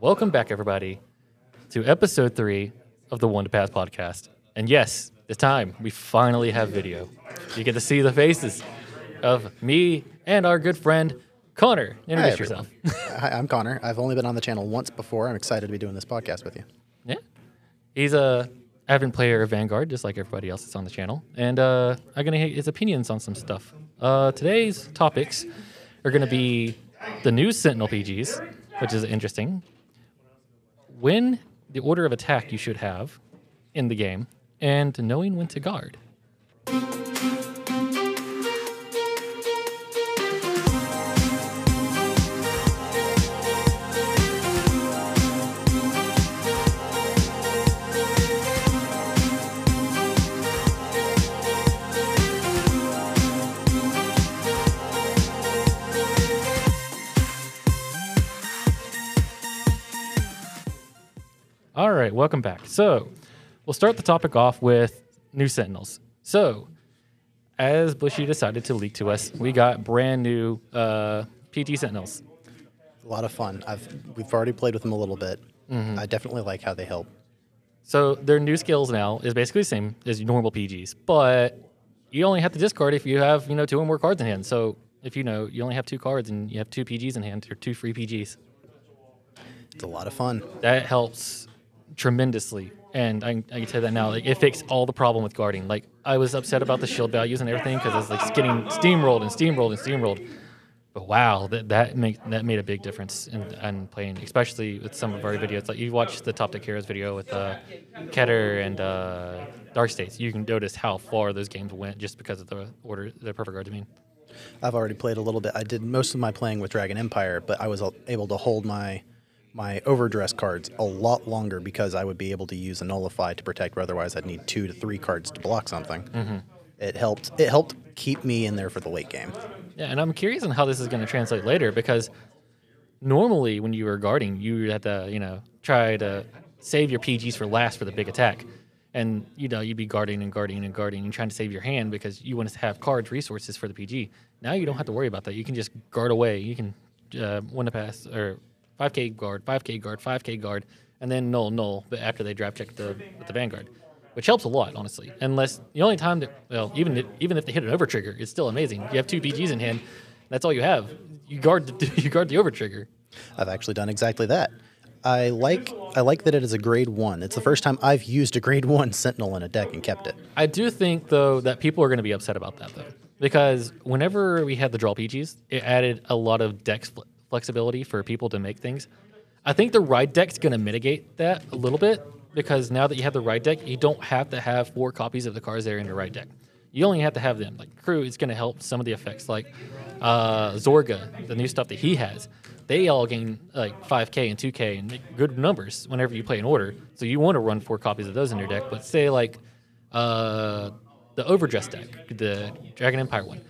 Welcome back, everybody, to episode three of the One to Pass podcast. And yes, this time we finally have video. You get to see the faces of me and our good friend Connor. Introduce Hi, yourself. Hi, I'm Connor. I've only been on the channel once before. I'm excited to be doing this podcast with you. yeah, he's a avid player of Vanguard, just like everybody else that's on the channel. And uh, I'm gonna hear his opinions on some stuff. Uh, today's topics are gonna be the new Sentinel PGs, which is interesting. When the order of attack you should have in the game, and knowing when to guard. All right, welcome back. So, we'll start the topic off with new Sentinels. So, as Bushy decided to leak to us, we got brand new uh, PG Sentinels. A lot of fun. I've we've already played with them a little bit. Mm-hmm. I definitely like how they help. So, their new skills now is basically the same as normal PGs, but you only have to discard if you have, you know, two or more cards in hand. So, if you know you only have two cards and you have two PGs in hand, or two free PGs, It's a lot of fun. that helps tremendously. And I, I can tell you that now, like it fixed all the problem with guarding. Like I was upset about the shield values and everything because it's like getting steamrolled and steamrolled and steamrolled. But wow, that that make that made a big difference in, in playing, especially with some of our videos. Like you watch the Top Deck Heroes video with uh, Keter and uh, Dark States, you can notice how far those games went just because of the order, the perfect guard. I mean, I've already played a little bit. I did most of my playing with Dragon Empire, but I was able to hold my my overdress cards a lot longer because I would be able to use a nullify to protect. Where otherwise, I'd need two to three cards to block something. Mm-hmm. It helped. It helped keep me in there for the late game. Yeah, and I'm curious on how this is going to translate later because normally when you were guarding, you had to, you know, try to save your PGs for last for the big attack. And, you know, you'd be guarding and guarding and guarding and trying to save your hand because you want to have cards, resources for the PG. Now you don't have to worry about that. You can just guard away. You can uh, win a pass or 5k guard, 5k guard, 5k guard, and then null, null but after they drive check the, with the Vanguard. Which helps a lot, honestly. Unless the only time that, well, even if, even if they hit an over trigger, it's still amazing. You have two PGs in hand, that's all you have. You guard the, you guard the over trigger. I've actually done exactly that. I like I like that it is a grade one. It's the first time I've used a grade one Sentinel in a deck and kept it. I do think though that people are going to be upset about that though, because whenever we had the draw PGs, it added a lot of deck fl- flexibility for people to make things. I think the ride deck's going to mitigate that a little bit because now that you have the ride deck, you don't have to have four copies of the cards that are in your ride deck. You only have to have them. Like crew, it's going to help some of the effects, like uh, Zorga, the new stuff that he has. They all gain like 5k and 2k and make good numbers whenever you play in order. So you want to run four copies of those in your deck. But say like uh, the overdress deck, the Dragon Empire one,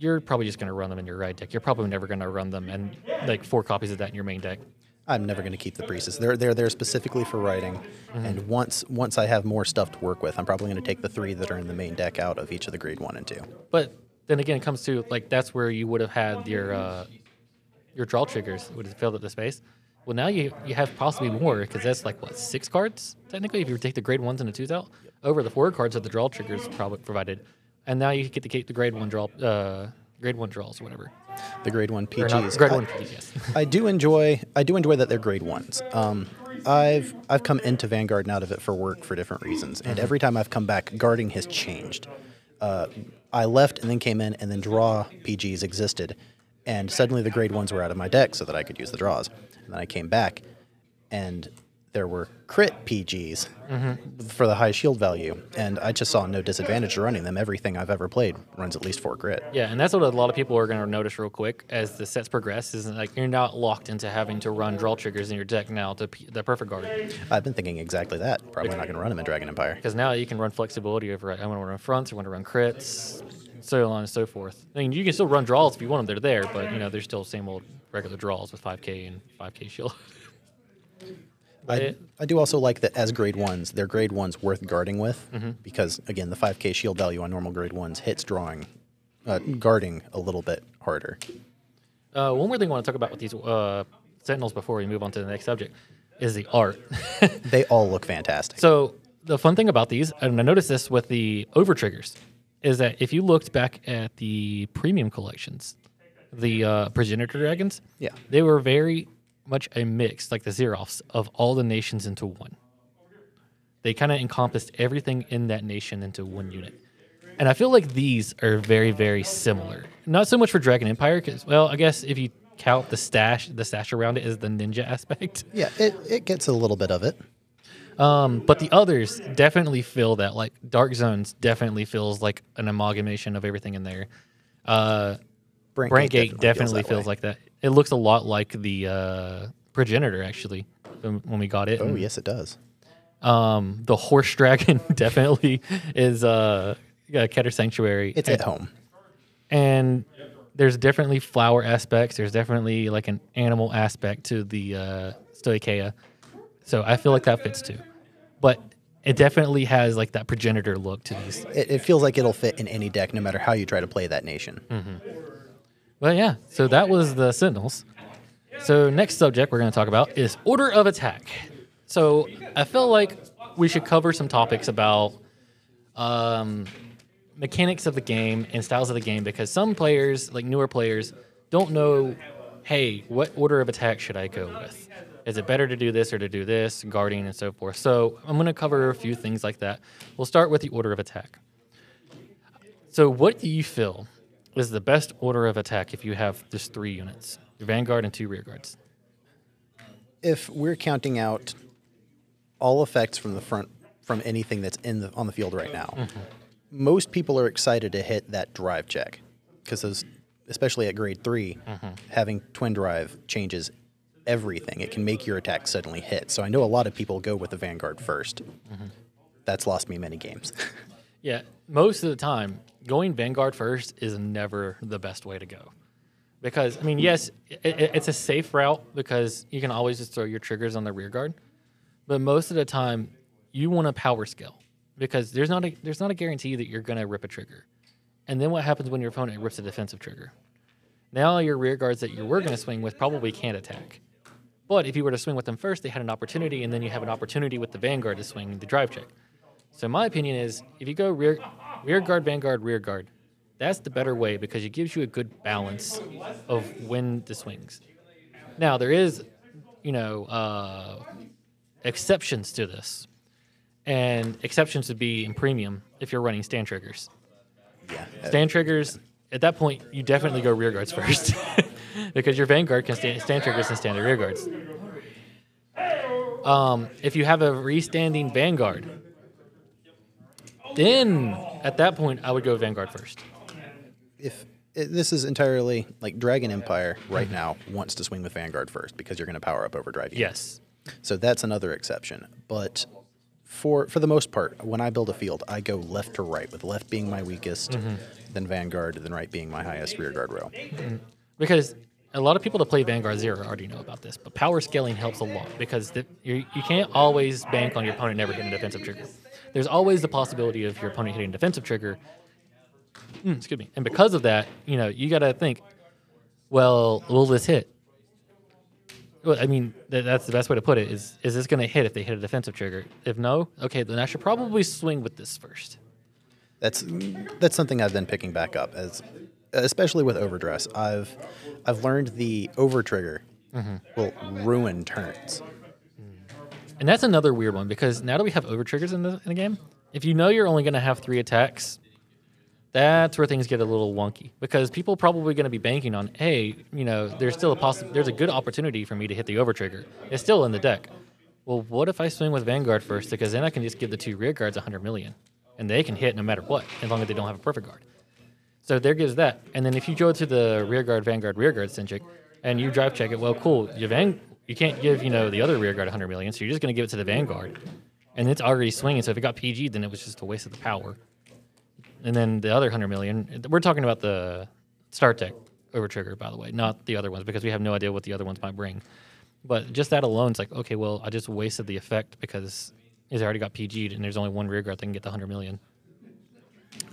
you're probably just going to run them in your ride deck. You're probably never going to run them and like four copies of that in your main deck. I'm never going to keep the priestess. They're they're there specifically for writing. And once once I have more stuff to work with, I'm probably going to take the three that are in the main deck out of each of the grade one and two. But then again, it comes to like that's where you would have had your uh, your draw triggers would have filled up the space. Well, now you you have possibly more because that's like what six cards technically if you take the grade ones and the twos out over the four cards that the draw triggers probably provided, and now you get to keep the grade one draw uh, grade one draws or whatever. The grade one Or not- PGs. grade I- one PGs. Yes. I do enjoy I do enjoy that they're grade ones. Um, I've I've come into Vanguard and out of it for work for different reasons, and every time I've come back, guarding has changed. Uh, I left and then came in, and then draw PGs existed, and suddenly the grade ones were out of my deck so that I could use the draws. And then I came back, and there were crit PGs for the high shield value, and I just saw no disadvantage to running them. Everything I've ever played runs at least four crit. Yeah, and that's what a lot of people are going to notice real quick as the sets progress. Is like you're not locked into having to run draw triggers in your deck now to p- the perfect guard. I've been thinking exactly that. Probably not going to run them in Dragon Empire. Because now you can run flexibility over. I want to run fronts, I want to run crits, so on and so forth. I mean, you can still run draws if you want them. They're there, but you know they're still same old regular draws with 5k and 5k shield. I, I do also like that as grade ones, they're grade ones worth guarding with Mm-hmm. because again, the 5k shield value on normal grade ones hits drawing, uh, guarding a little bit harder. Uh, one more thing I want to talk about with these uh, Sentinels before we move on to the next subject is the art. They all look fantastic. so the fun thing about these, and I noticed this with the over triggers, is that if you looked back at the premium collections, the uh, progenitor dragons, Yeah. they were very much a mix, like the Zeroths, of all the nations into one. They kind of encompassed everything in that nation into one unit. And I feel like these are very, very similar. Not so much for Dragon Empire, because, well, I guess if you count the stash, the stash around it is the ninja aspect. yeah, it, it gets a little bit of it. Um, but the others definitely feel that. Like Dark Zones definitely feels like an amalgamation of everything in there. Uh, Brand Brandt Gate definitely feels, like that. It looks a lot like the uh, Progenitor actually when we got it. Oh And, yes, it does. Um, the Horse Dragon definitely is uh, a Keter Sanctuary. It's and, at home. and there's definitely flower aspects. There's definitely like an animal aspect to the uh, Stoicheia. So I feel like that fits too. But it definitely has like that progenitor look to these. It, it feels like it'll fit in any deck, no matter how you try to play that nation. Well, yeah. So that was the Sentinels. So next subject we're going to talk about is order of attack. So I feel like we should cover some topics about um, mechanics of the game and styles of the game because some players, like newer players, don't know. Hey, what order of attack should I go with? Is it better to do this or to do this, guarding and so forth? So I'm going to cover a few things like that. We'll start with the order of attack. So, what do you feel is the best order of attack if you have just three units, your vanguard and two rear guards? If we're counting out all effects from the front from anything that's in the on the field right now, mm-hmm. most people are excited to hit that drive check because those, especially at grade 3 mm-hmm. having twin drive changes everything. It can make your attack suddenly hit. So I know a lot of people go with the vanguard 1st mm-hmm. That's lost me many games. Yeah, most of the time, going vanguard first is never the best way to go. Because, I mean, yes, it, it- it's a safe route because you can always just throw your triggers on the rear guard. But most of the time, you want a power scale because there's not a, there's not a guarantee that you're going to rip a trigger. And then what happens when your opponent rips a defensive trigger? Now your rear guards that you were going to swing with probably can't attack. But if you were to swing with them first, they had an opportunity, and then you have an opportunity with the vanguard to swing the drive check. So my opinion is, if you go rear, rear guard, vanguard, rear guard, that's the better way because it gives you a good balance of when the swings. Now there is, you know, uh, exceptions to this, and exceptions would be in premium if you're running stand triggers. yeah. Stand triggers at that point, you definitely go rear guards first because your vanguard can stand, stand triggers and stand the rear guards. Um, if you have a restanding vanguard, then at that point I would go vanguard first. if it, this is entirely like Dragon Empire right mm-hmm. now wants to swing with Vanguard first because you're going to power up overdrive. units. Yes. So that's another exception. But for for the most part, when I build a field, I go left to right, with left being my weakest, mm-hmm. then Vanguard, then right being my highest rear guard row. Mm-hmm. Because a lot of people that play Vanguard Zero already know about this, but power scaling helps a lot because the, you you can't always bank on your opponent never hitting a defensive trigger. There's always the possibility of your opponent hitting a defensive trigger. Mm, excuse me. And because of that, you know, you got to think, well, will this hit? Well, I mean, th- that's the best way to put it. Is is this going to hit if they hit a defensive trigger? If no, okay, then I should probably swing with this first. That's that's something I've been picking back up as, especially with overdress. I've I've learned the over trigger will ruin turns. And that's another weird one because now that we have over triggers in the, in the game, if you know you're only going to have three attacks, that's where things get a little wonky because people probably going to be banking on, hey, you know, there's still a possi- there's a good opportunity for me to hit the over trigger. It's still in the deck. Well, what if I swing with Vanguard first? Because then I can just give the two rear guards 100 million, and they can hit no matter what, as long as they don't have a perfect guard. So there gives that. And then if you go to the rear guard, Vanguard, rear guard centric, and you drive check it, well, cool. You van- you can't give you know the other rear guard 100 million, so you're just going to give it to the Vanguard, and it's already swinging. So if it got PG, then it was just a waste of the power. And then the other 100 million, we're talking about the Star Tech over trigger, by the way, not the other ones, because we have no idea what the other ones might bring. But just that alone, it's like, okay, well, I just wasted the effect because it's already got PG'd, and there's only one rear guard that can get the 100 million.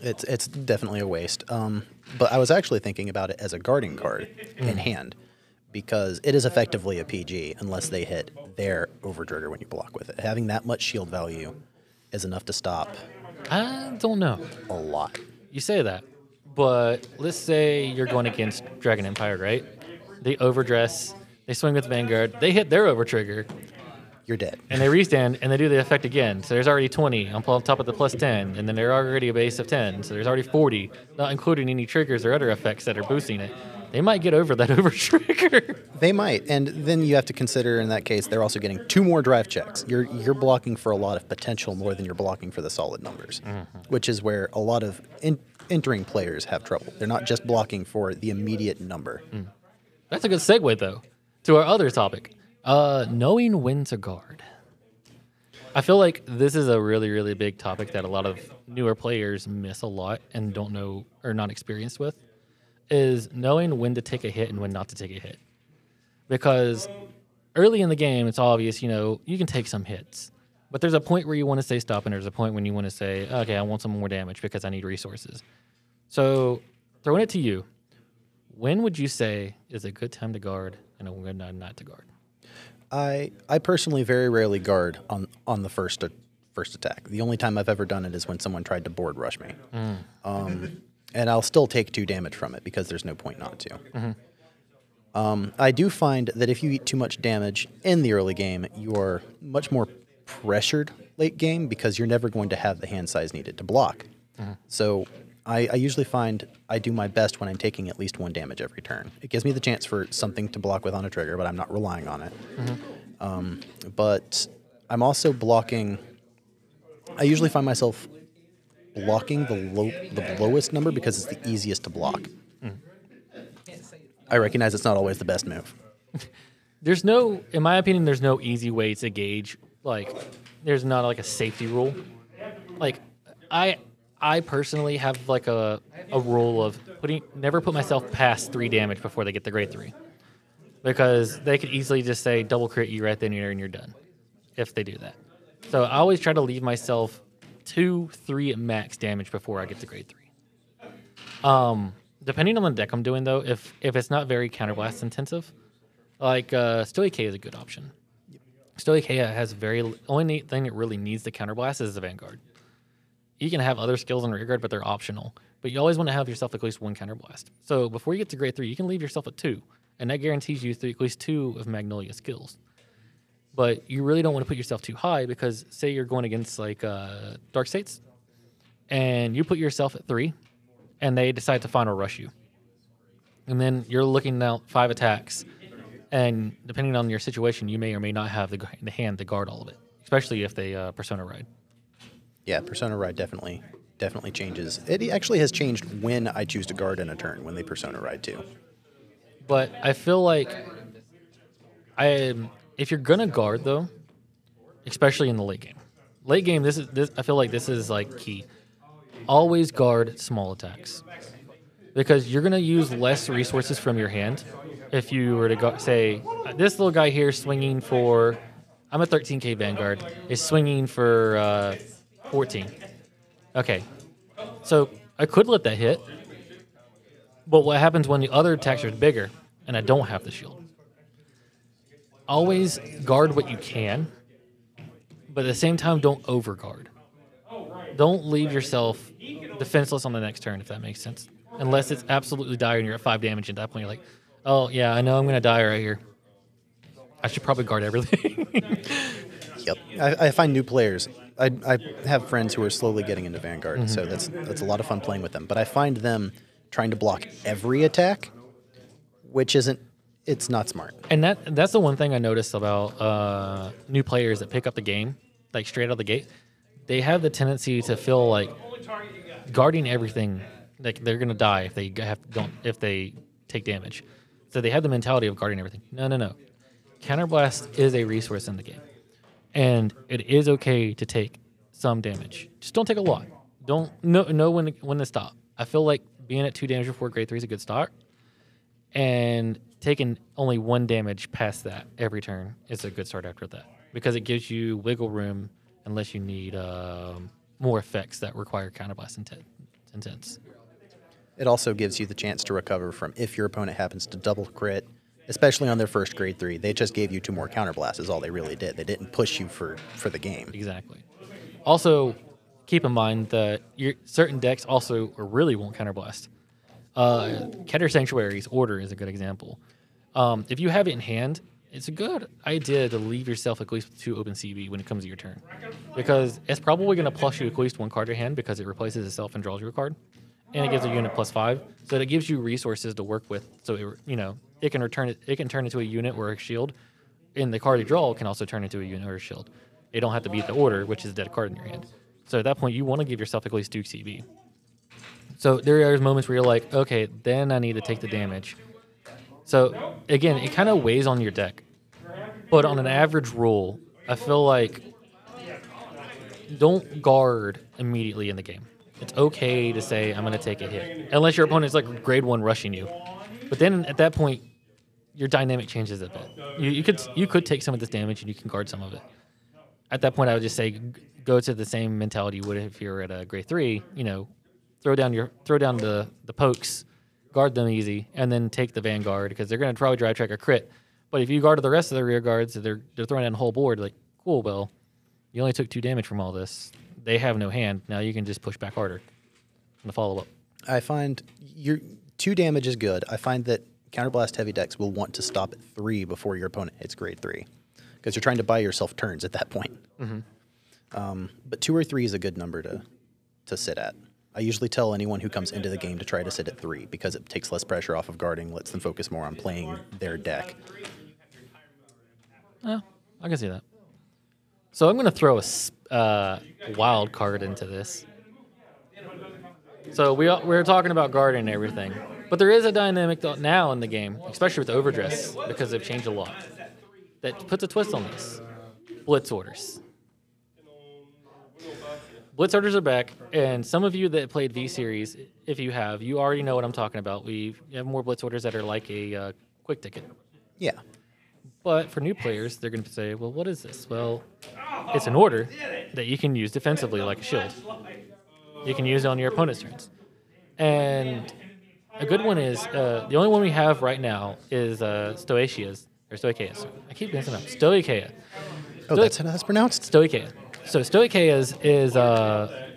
It's it's definitely a waste. Um, but I was actually thinking about it as a guarding card in hand, because it is effectively a PG unless they hit their over trigger when you block with it. Having that much shield value is enough to stop I don't know. a lot. You say that, but let's say you're going against Dragon Empire, right? They overdress, they swing with Vanguard, they hit their over trigger, You're dead. and they restand, and they do the effect again. So there's already 20 on on top of the plus 10, and then they're already a base of 10. So there's already 40, not including any triggers or other effects that are boosting it. They might get over that over trigger. They might, and then you have to consider in that case they're also getting two more drive checks. You're you're blocking for a lot of potential more than you're blocking for the solid numbers, which is where a lot of in, entering players have trouble. They're not just blocking for the immediate number. That's a good segue, though, to our other topic uh, knowing when to guard. I feel like this is a really, really big topic that a lot of newer players miss a lot and don't know or not experienced with is knowing when to take a hit and when not to take a hit. Because early in the game, it's obvious, you know, you can take some hits. But there's a point where you want to say stop, and there's a point when you want to say, okay, I want some more damage because I need resources. So, throwing it to you, when would you say is a good time to guard and a good time not to guard? I I personally very rarely guard on on the first first attack. The only time I've ever done it is when someone tried to board rush me, um, and I'll still take two damage from it because there's no point not to. Um, I do find that if you eat too much damage in the early game, you are much more pressured late game because you're never going to have the hand size needed to block. So I, I usually find I do my best when I'm taking at least one damage every turn. It gives me the chance for something to block with on a trigger, but I'm not relying on it. Um, but I'm also blocking. I usually find myself blocking the low, the lowest number because it's the easiest to block. I recognize it's not always the best move. There's no, in my opinion, there's no easy way to gauge. Like, there's not like a safety rule. Like, I, I personally have like a a rule of putting never put myself past three damage before they get the grade three, because they could easily just say double crit you right then and you're done, if they do that. So I always try to leave myself two, three max damage before I get to grade three. Um, depending on the deck I'm doing though, if if it's not very counterblast intensive, like uh, Stoic is a good option. Stoic has very only thing it really needs to counterblast is the Vanguard. You can have other skills in Rearguard, but they're optional. But you always want to have yourself at least one counterblast. So before you get to grade three, you can leave yourself at two, and that guarantees you at least two of Magnolia skills. But you really don't want to put yourself too high because say you're going against like uh, Dark States, and you put yourself at three, and they decide to final rush you, and then you're looking out five attacks, and depending on your situation, you may or may not have the, the hand to guard all of it, especially if they uh, persona ride. Yeah, Persona Ride definitely definitely changes. It actually has changed when I choose to guard in a turn when they Persona Ride too. But I feel like I if you're gonna guard though, especially in the late game. Late game, this is this I feel like this is like key. Always guard small attacks. Because you're gonna use less resources from your hand if you were to go say this little guy here swinging for I'm a 13k Vanguard is swinging for uh, 14. Okay, so I could let that hit, but what happens when the other attacks are bigger and I don't have the shield? Always guard what you can, but at the same time, don't overguard. Don't leave yourself defenseless on the next turn, if that makes sense. Unless it's absolutely dire and you're at five damage, at that point, you're like, oh, yeah, I know I'm going to die right here. I should probably guard everything. Yep. I, I find new players. I, I have friends who are slowly getting into Vanguard, so mm-hmm. that's that's a lot of fun playing with them. But I find them trying to block every attack, which isn't. It's not smart. And that that's the one thing I noticed about uh, new players that pick up the game, like straight out of the gate. They have the tendency to feel like guarding everything, like they're gonna die if they have don't if they take damage. So they have the mentality of guarding everything. No, no, no. Counterblast is a resource in the game, and it is okay to take some damage. Just don't take a lot. Don't know know when to, when to stop. I feel like being at two damage before grade three is a good start and taking only one damage past that every turn is a good start after that because it gives you wiggle room unless you need um, more effects that require counterblast intent. Intense. It also gives you the chance to recover from if your opponent happens to double crit, especially on their first grade three. They just gave you two more counterblasts. Is all they really did. They didn't push you for for the game. Exactly. Also, keep in mind that your certain decks also really won't counterblast. Uh, Keter Sanctuary's Order is a good example. Um, if you have it in hand, it's a good idea to leave yourself at least two open CB when it comes to your turn, because it's probably going to plus you at least one card to hand because it replaces itself and draws you a card, and it gives a unit plus five, so it gives you resources to work with. So it, you know it can return it, it can turn into a unit or a shield, and the card you draw can also turn into a unit or a shield. They don't have to beat the order, which is a dead card in your hand. So at that point, you want to give yourself at least two CB. So there are moments where you're like, okay, then I need to take the damage. So again, it kind of weighs on your deck. But on an average rule, I feel like don't guard immediately in the game. It's okay to say I'm going to take a hit, unless your opponent's like grade one rushing you. But then at that point, your dynamic changes a bit. You, you could you could take some of this damage and you can guard some of it. At that point, I would just say go to the same mentality you would if you're at a grade three. You know, throw down your throw down the the pokes, guard them easy, and then take the vanguard because they're going to probably drive check a crit. But if you guard the rest of the rear guards, they're they're throwing down the whole board. Like, cool, well, you only took two damage from all this. They have no hand. Now you can just push back harder. In the follow up. I find your two damage is good. I find that counterblast heavy decks will want to stop at three before your opponent hits grade three, because you're trying to buy yourself turns at that point. Um, but two or three is a good number to to sit at. I usually tell anyone who comes into the game to try to sit at three because it takes less pressure off of guarding, lets them focus more on playing their deck. Yeah, I can see that. So I'm going to throw a uh, wild card into this. So we we're talking about guarding and everything, but there is a dynamic now in the game, especially with overdress, because they've changed a lot. That puts a twist on this. Blitz orders. Blitz orders are back, and some of you that played V Series, if you have, you already know what I'm talking about. We have more Blitz orders that are like a uh, quick ticket. Yeah, But for new players, they're going to say, well, what is this? Well, it's an order that you can use defensively like a shield. You can use it on your opponent's turns. And a good one is uh, the only one we have right now is uh, or Stoichea's. I keep messing up. Stoicheia. Oh, that's how that's pronounced. Stoicheia. So Stoicheia's is is uh,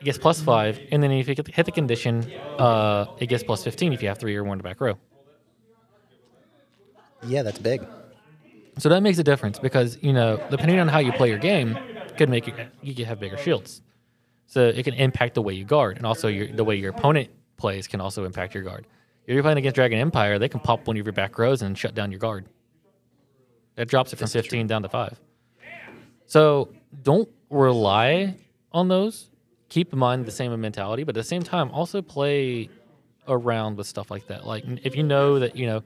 it gets plus five, and then if you hit the condition, uh, it gets plus 15 if you have three or one to back row. Yeah, that's big. So that makes a difference because you know, depending on how you play your game, could make you you have bigger shields. So it can impact the way you guard, and also your, the way your opponent plays can also impact your guard. If you're playing against Dragon Empire, they can pop one of your back rows and shut down your guard. That drops it from 15 down to five. So don't rely on those. Keep in mind the same mentality, but at the same time, also play around with stuff like that. Like if you know that you know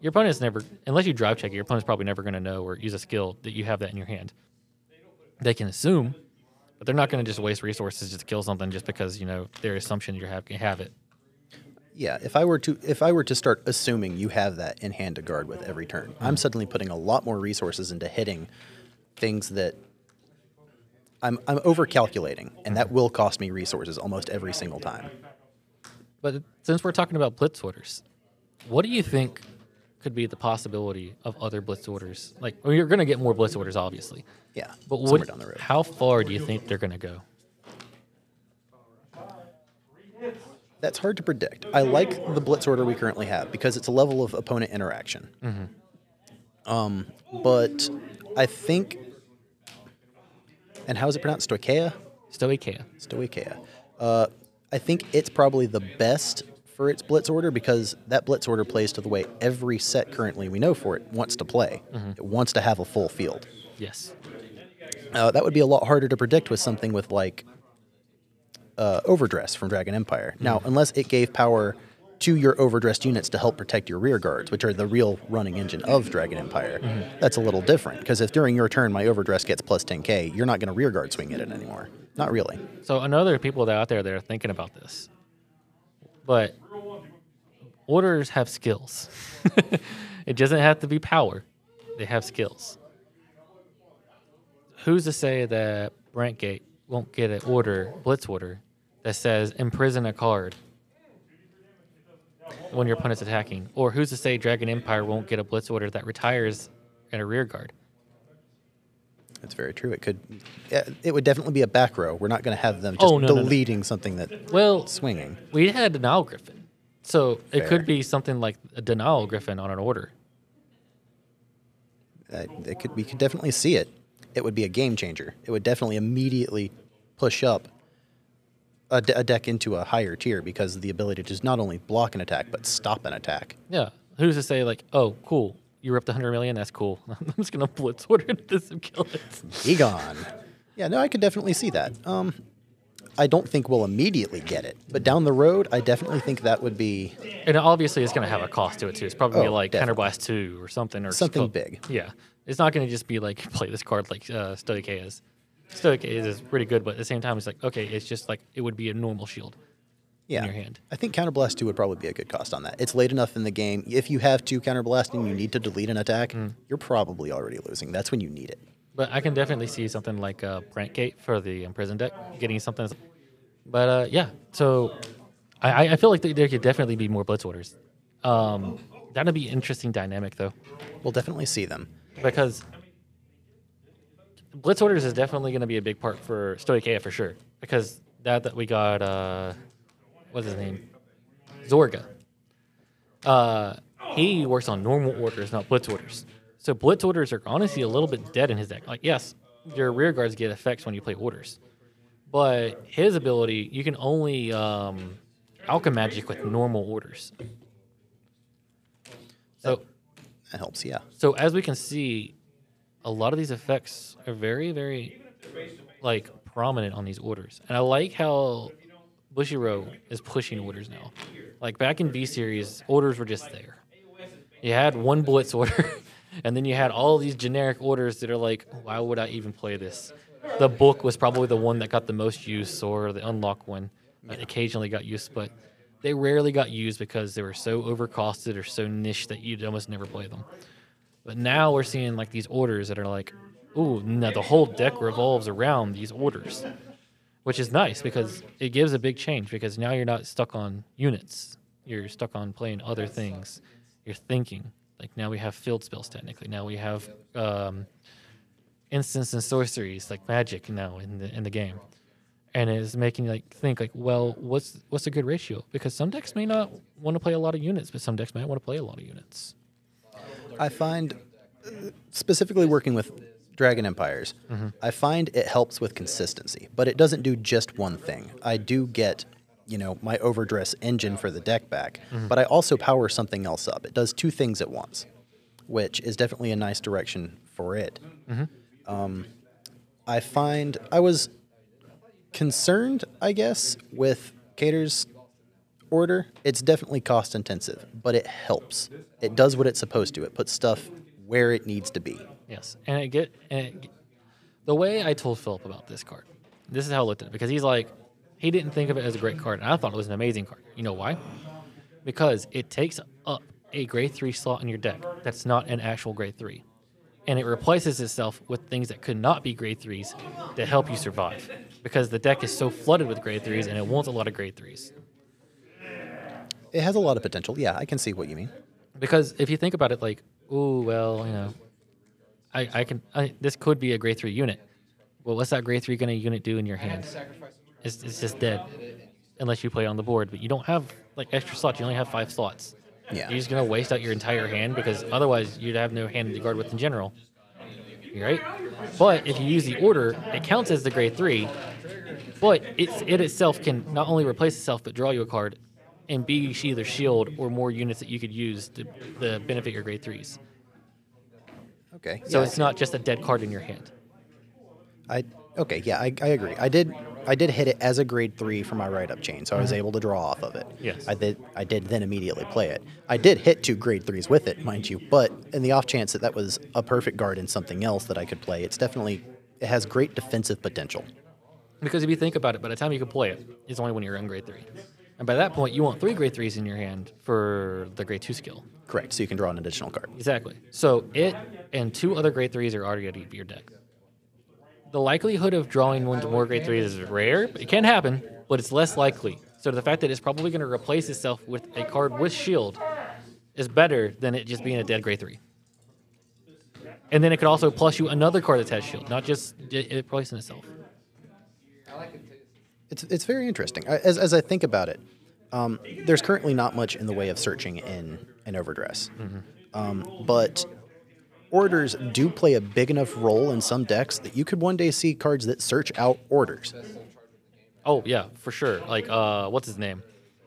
your opponent is never, unless you drive check it, your opponent's probably never going to know or use a skill that you have that in your hand. They can assume, but they're not going to just waste resources just to kill something just because you know their assumption you have you have it. Yeah, if I were to if I were to start assuming you have that in hand to guard with every turn, I'm suddenly putting a lot more resources into hitting things that I'm I'm over calculating, and that will cost me resources almost every single time. But since we're talking about blitz orders, what do you think could be the possibility of other blitz orders? Like, well, you're going to get more blitz orders, obviously. Yeah, But what, down the road. how far do you think they're going to go? That's hard to predict. I like the blitz order we currently have because it's a level of opponent interaction. Um, but I think, and how is it pronounced? Stoicheia? Stoicheia. Stoicheia. Uh, I think it's probably the best for its blitz order because that blitz order plays to the way every set currently we know for it wants to play. It wants to have a full field. Yes. Uh, that would be a lot harder to predict with something with like uh, overdress from Dragon Empire. Now, unless it gave power to your overdressed units to help protect your rear guards, which are the real running engine of Dragon Empire, mm-hmm. that's a little different. Because if during your turn my overdress gets plus 10k, you're not going to rear guard swing at it anymore. Not really. So I know there are people out there that are thinking about this, but orders have skills. it doesn't have to be power; they have skills. Who's to say that Brandt Gate won't get an order, blitz order, that says imprison a card, when your opponent's attacking. Or who's to say Dragon Empire won't get a blitz order that retires in a rear guard? That's very true. It could, it would definitely be a back row. We're not going to have them just Oh, no, no, no. deleting something that Well, swinging. we had a Denial Griffin. So it could be something like a Denial Griffin on an order. Uh, it could, we could definitely see it. It would be a game changer. It would definitely immediately push up a, de- a deck into a higher tier because of the ability to just not only block an attack but stop an attack. Yeah. Who's to say, like, oh, cool. You ripped 100 million? That's cool. I'm just going to blitz order this and kill it. Egon. Yeah, no, I could definitely see that. Um, I don't think we'll immediately get it, but down the road, I definitely think that would be And obviously, it's going to have a cost to it, too. It's probably Oh, like definitely. Counterblast 2 or something. or Something big. Yeah. It's not going to just be like, play this card like uh, Stoic A is. Stoic A is pretty good, but at the same time, it's like, okay, it's just like it would be a normal shield. yeah. your hand. I think Counterblast 2 would probably be a good cost on that. It's late enough in the game. If you have two Counterblast and you need to delete an attack, Mm. you're probably already losing. That's when you need it. But I can definitely see something like uh, Brandt Gate for the Imprisoned deck, getting something. But uh, yeah, so I, I- feel like there there could definitely be more Blitz orders. Um, that'd be interesting dynamic though, We'll definitely see them. because Blitz orders is definitely going to be a big part for Stoic A for sure. Because that that we got, uh, what's his name, Zorga. Uh, he works on normal orders, not blitz orders. So blitz orders are honestly a little bit dead in his deck. Like, yes, your rear guards get effects when you play orders, but his ability you can only um, alchemy magic with normal orders. So, That helps, yeah. so as we can see, a lot of these effects are very, very like prominent on these orders, and I like how Bushiroad is pushing orders now. Like back in V series, orders were just there. You had one blitz order, and then you had all these generic orders that are like, why would I even play this? The book was probably the one that got the most use, or the unlock one that occasionally got used, but they rarely got used because they were so overcosted or so niche that you'd almost never play them. But now we're seeing like these orders that are like, ooh, now the whole deck revolves around these orders, which is nice because it gives a big change because now you're not stuck on units. You're stuck on playing other things. You're thinking. Like now we have field spells technically. Now we have um, instants and sorceries like magic now in the in the game, and it's making you like think like, well, what's what's a good ratio? Because some decks may not want to play a lot of units, but some decks might want to play a lot of units. I find, specifically working with Dragon Empires, mm-hmm. I find it helps with consistency, but it doesn't do just one thing. I do get, you know, my overdress engine for the deck back, mm-hmm. but I also power something else up. It does two things at once, which is definitely a nice direction for it. Mm-hmm. Um, I find I was concerned, I guess, with Keter's order. It's definitely cost intensive, but it helps. It does what it's supposed to. It puts stuff where it needs to be. Yes, and it get and it, the way I told Philip about this card. This is how I looked at it because he's like, he didn't think of it as a great card, and I thought it was an amazing card. You know why? Because it takes up a grade three slot in your deck that's not an actual grade three, and it replaces itself with things that could not be grade threes that help you survive. Because the deck is so flooded with grade threes, and it wants a lot of grade threes. It has a lot of potential. Yeah, I can see what you mean. Because if you think about it, like, oh well, you know, I, I can I, this could be a grade three unit. Well, what's that grade three gonna unit do in your hand? It's, it's just dead, unless you play on the board. But you don't have like extra slots. You only have five slots. Yeah. You're just gonna waste out your entire hand because otherwise you'd have no hand to guard with in general. Right? But if you use the order, it counts as the grade three. But it's, it itself can not only replace itself but draw you a card, and be either shield or more units that you could use to, to benefit your grade threes. Okay. So yeah, it's not just a dead card in your hand. I okay. Yeah, I, I agree. I did I did hit it as a grade three for my write up chain, so I was mm-hmm. able to draw off of it. Yes. I did. I did then immediately play it. I did hit two grade threes with it, mind you, but in the off chance that that was a perfect guard in something else that I could play, it's definitely it has great defensive potential. Because if you think about it, by the time you can play it, it's only when you're in grade three. And by that point, you want three grade threes in your hand for the grade two skill. Correct. So you can draw an additional card. Exactly. So it and two other grade threes are already going to your deck. The likelihood of drawing one to more grade threes is rare. But it can happen, but it's less likely So the fact that it's probably going to replace itself with a card with shield is better than it just being a dead grade three. And then it could also plus you another card that has shield, not just it it replacing itself. It's it's very interesting. As as I think about it, um, there's currently not much in the way of searching in in Overdress, um, but orders do play a big enough role in some decks that you could one day see cards that search out orders. Oh yeah, for sure. Like uh, what's his name?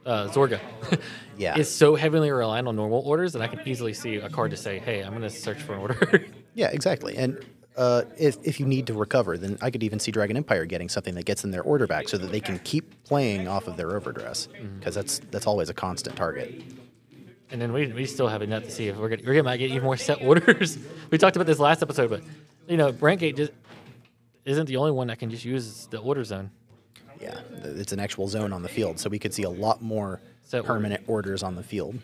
Uh, Zorga. Yeah. It's so heavily reliant on normal orders that I can easily see a card to say, "Hey, I'm going to search for an order." Yeah, exactly. And uh, if if you need to recover, then I could even see Dragon Empire getting something that gets in their order back, so that they can keep playing off of their Overdress, because that's that's always a constant target. and then we, we still have enough to see if we're going we're gonna might get even more set orders. we talked about this last episode, but you know, Brandt Gate just isn't the only one that can just use the order zone. Yeah, it's an actual zone on the field, so we could see a lot more Set order. permanent orders on the field.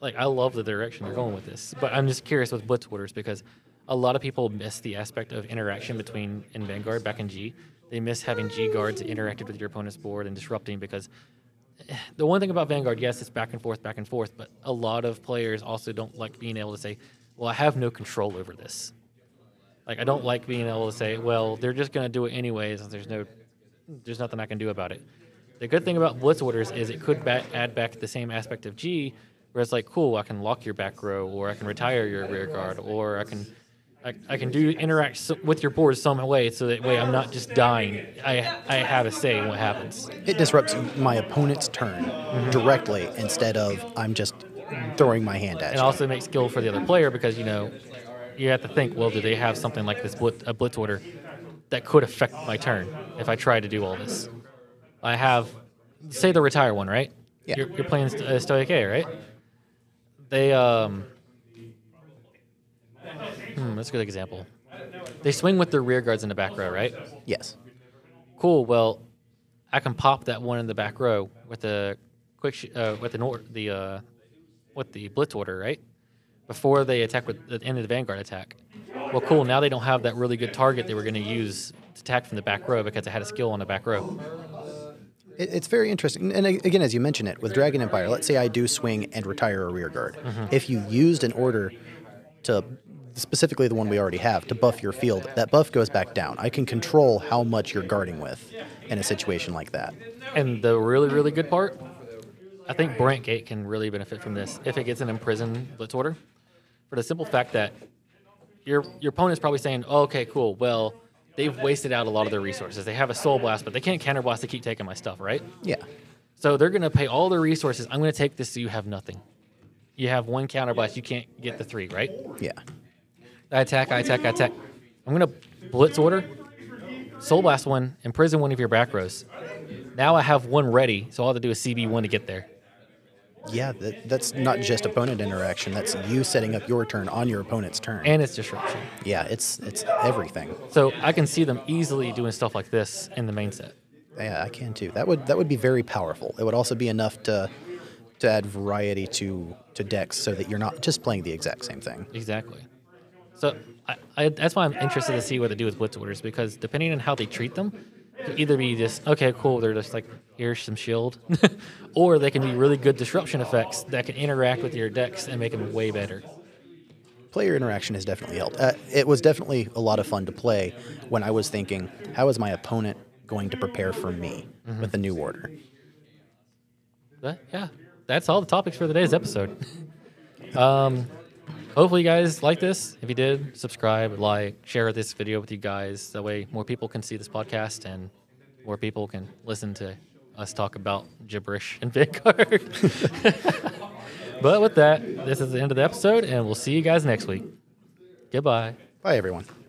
like I love the direction they're going with this, but I'm just curious with blitz orders because a lot of people miss the aspect of interaction between in Vanguard back in G. They miss having G guards interacted with your opponent's board and disrupting because eh, the one thing about Vanguard, yes, it's back and forth, back and forth, but a lot of players also don't like being able to say, "Well, I have no control over this." Like I don't like being able to say, "Well, they're just going to do it anyways." There's no, there's nothing I can do about it. The good thing about blitz orders is it could ba- add back the same aspect of G, where it's like, cool, I can lock your back row, or I can retire your rear guard, or I can, I, I can do interact s with your board some way, so that way I'm not just dying. I I have a say in what happens. It disrupts my opponent's turn directly instead of I'm just throwing my hand at And you. also makes skill for the other player because you know, you have to think, well, do they have something like this blitz, a blitz order that could affect my turn if I try to do all this? I have, say the retire one, right? Yeah. You're, you're playing uh, Stoic A, right? They um. Hmm, that's a good example. They swing with their rear guards in the back row, right? yes. Cool. Well, I can pop that one in the back row with the quick sh- uh, with the nor- the uh, with the blitz order, right? Before they attack with the end of the vanguard attack. Well, cool. Now they don't have that really good target they were going to use to attack from the back row because it had a skill on the back row. It, it's very interesting. And again, as you mentioned it, with Dragon Empire, let's say I do swing and retire a rear guard. If you used an order to, specifically the one we already have, to buff your field, that buff goes back down. I can control how much you're guarding with in a situation like that. And the really really good part, I think Brandt Gate can really benefit from this if it gets an imprison blitz order, for the simple fact that your your opponent's probably saying, oh, "Okay, cool. Well, they've wasted out a lot of their resources. They have a soul blast, but they can't counter blast to keep taking my stuff, right?" Yeah. So they're going to pay all their resources. I'm going to take this so you have nothing. You have one counter blast. You can't get the three, right? Yeah. I attack, I attack, I attack. I'm going to blitz order, soul blast one, imprison one of your back rows. Now I have one ready, so all I have to do is CB one to get there. Yeah, that, that's not just opponent interaction. That's you setting up your turn on your opponent's turn. And it's disruption. yeah, it's it's everything. So I can see them easily doing stuff like this in the main set. Yeah, I can too. That would that would be very powerful. It would also be enough to to add variety to to decks so that you're not just playing the exact same thing. Exactly. So I, I, that's why I'm interested to see what they do with blitz orders because depending on how they treat them, it could either be just okay, cool, they're just like here's some shield, or they can be really good disruption effects that can interact with your decks and make them way better. Player interaction has definitely helped. Uh, it was definitely a lot of fun to play when I was thinking, how is my opponent going to prepare for me with the new order? But yeah, that's all the topics for today's episode. um, hopefully, you guys like this. If you did, subscribe, like, share this video with you guys. That way, more people can see this podcast and more people can listen to us talk about gibberish and Vanguard. but with that, this is the end of the episode, and we'll see you guys next week. Goodbye. Bye, everyone.